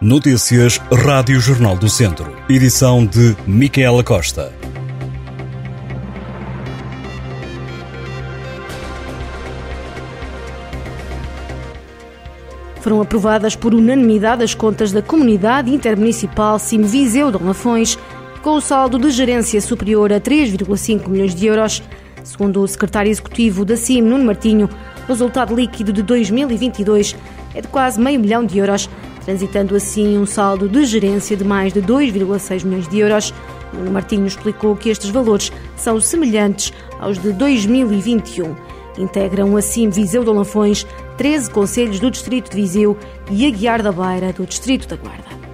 Notícias Rádio Jornal do Centro. Edição de Micaela Costa. Foram aprovadas por unanimidade as contas da Comunidade Intermunicipal Sim Viseu de Lafões, com o saldo de gerência superior a 3,5 milhões de euros. Segundo o secretário executivo da CIM, Nuno Martinho, o resultado líquido de 2022 é de quase meio milhão de euros, transitando assim um saldo de gerência de mais de 2,6 milhões de euros. Nuno Martinho explicou que estes valores são semelhantes aos de 2021. Integram assim Viseu de Lafões, 13 conselhos do Distrito de Viseu e Aguiar da Beira, do Distrito da Guarda.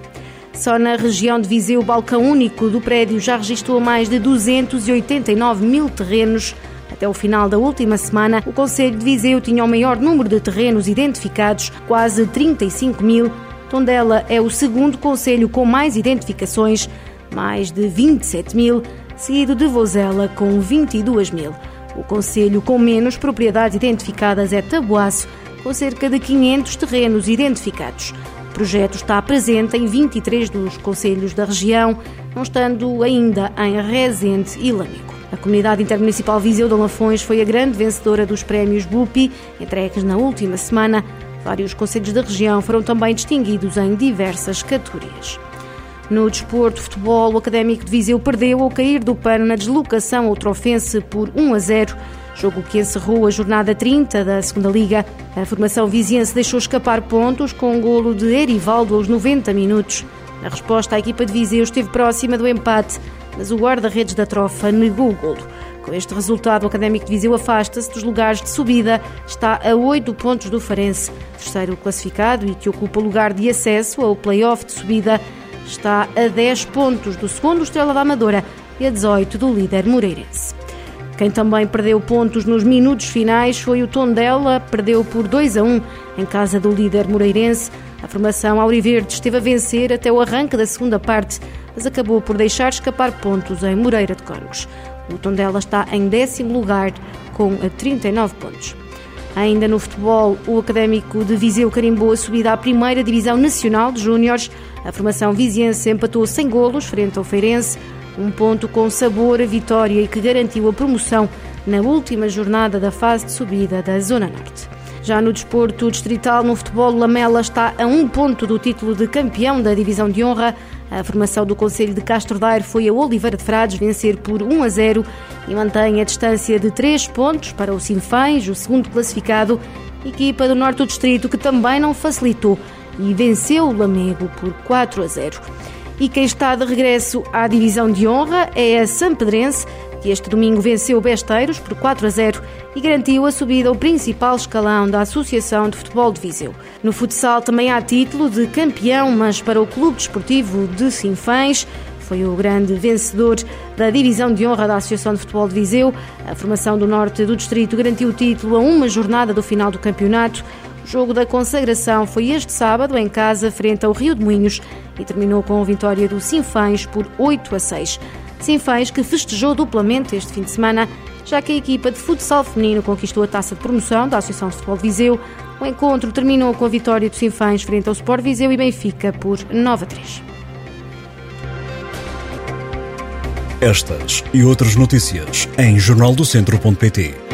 Só na região de Viseu, o balcão único do prédio já registrou mais de 289 mil terrenos. Até o final da última semana, o Conselho de Viseu tinha o maior número de terrenos identificados, quase 35 mil. Tondela é o segundo conselho com mais identificações, mais de 27 mil, seguido de Vozela com 22 mil. O conselho com menos propriedades identificadas é Tabuaço, com cerca de 500 terrenos identificados. O projeto está presente em 23 dos conselhos da região, não estando ainda em Rezende e Lâmico. A Comunidade Intermunicipal Viseu de Lafões foi a grande vencedora dos prémios BUPI, entregues na última semana. Vários conselhos da região foram também distinguidos em diversas categorias. No desporto futebol, o Académico de Viseu perdeu ao cair do pano na deslocação ao Trofense por 1 a 0, jogo que encerrou a jornada 30 da Segunda Liga. A formação viziense deixou escapar pontos com um golo de Erivaldo aos 90 minutos. Na resposta, a equipa de Viseu esteve próxima do empate, mas o guarda-redes da trofa negou o golo. Com este resultado, o Académico de Viseu afasta-se dos lugares de subida, está a 8 pontos do Farense, terceiro classificado e que ocupa o lugar de acesso ao play-off de subida está a 10 pontos do segundo Estrela da Amadora e a 18 do líder Moreirense. Quem também perdeu pontos nos minutos finais foi o Tondela, perdeu por 2 a 1 em casa do líder Moreirense. A formação Auriverde esteve a vencer até o arranque da segunda parte, mas acabou por deixar escapar pontos em Moreira de Cónegos. O Tondela está em décimo lugar com 39 pontos. Ainda no futebol, o Académico de Viseu carimbou a subida à primeira divisão nacional de júniores. A formação viziense empatou sem golos frente ao Feirense, um ponto com sabor a vitória e que garantiu a promoção na última jornada da fase de subida da Zona Norte. Já no desporto distrital, no futebol, Lamela está a um ponto do título de campeão da divisão de honra. A formação do Conselho de Castro Daire foi a Oliveira de Frades vencer por 1 a 0 e mantém a distância de 3 pontos para o Sinfães, o segundo classificado, equipa do Norte do Distrito que também não facilitou e venceu o Lamego por 4 a 0. E quem está de regresso à divisão de honra é a Sampedrense, que este domingo venceu o Besteiros por 4 a 0 e garantiu a subida ao principal escalão da Associação de Futebol de Viseu. No futsal também há título de campeão, mas para o Clube Desportivo de Sinfães, foi o grande vencedor da divisão de honra da Associação de Futebol de Viseu. A formação do norte do distrito garantiu o título a uma jornada do final do campeonato. O jogo da consagração foi este sábado em casa, frente ao Rio de Moinhos, e terminou com a vitória do Sinfães por 8 a 6. Sinfães que festejou duplamente este fim de semana, já que a equipa de futsal feminino conquistou a taça de promoção da Associação de Futebol de Viseu. O encontro terminou com a vitória do Sinfães frente ao Sport Viseu e Benfica por 9 a 3. Estas e outras notícias em jornaldocentro.pt